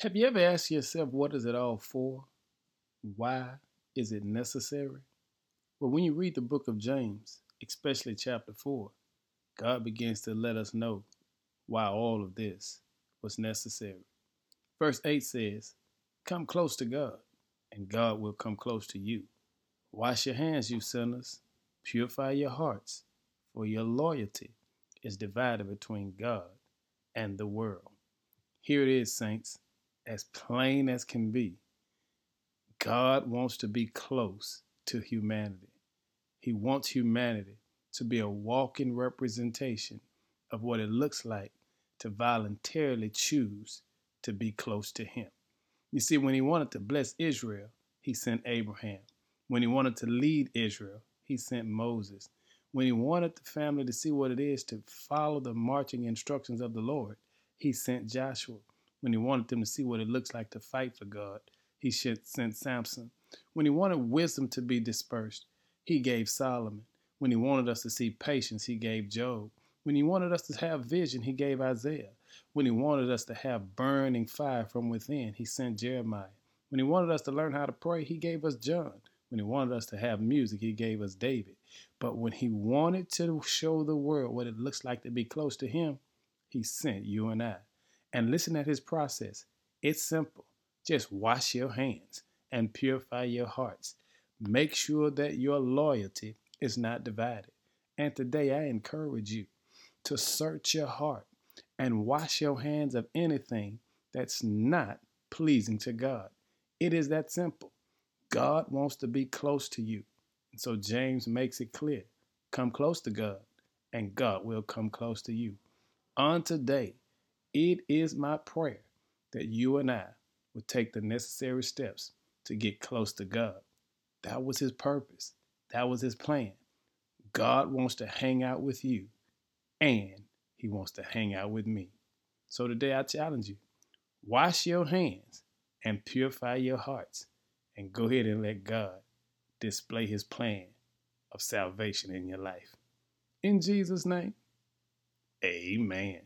Have you ever asked yourself, what is it all for? Why is it necessary? Well, when you read the book of James, especially chapter 4, God begins to let us know why all of this was necessary. Verse 8 says, Come close to God, and God will come close to you. Wash your hands, you sinners. Purify your hearts, for your loyalty is divided between God and the world. Here it is, saints as plain as can be, God wants to be close to humanity. He wants humanity to be a walking representation of what it looks like to voluntarily choose to be close to Him. You see, when He wanted to bless Israel, He sent Abraham. When He wanted to lead Israel, He sent Moses. When He wanted the family to see what it is to follow the marching instructions of the Lord, He sent Joshua. When he wanted them to see what it looks like to fight for God, he sent Samson. When he wanted wisdom to be dispersed, he gave Solomon. When he wanted us to see patience, he gave Job. When he wanted us to have vision, he gave Isaiah. When he wanted us to have burning fire from within, he sent Jeremiah. When he wanted us to learn how to pray, he gave us John. When he wanted us to have music, he gave us David. But when he wanted to show the world what it looks like to be close to him, he sent you and I and listen at his process. It's simple. Just wash your hands and purify your hearts. Make sure that your loyalty is not divided. And today I encourage you to search your heart and wash your hands of anything that's not pleasing to God. It is that simple. God wants to be close to you. And so James makes it clear come close to God, and God will come close to you. On today, it is my prayer that you and I would take the necessary steps to get close to God. That was his purpose. That was his plan. God wants to hang out with you and he wants to hang out with me. So today I challenge you wash your hands and purify your hearts and go ahead and let God display his plan of salvation in your life. In Jesus' name, amen.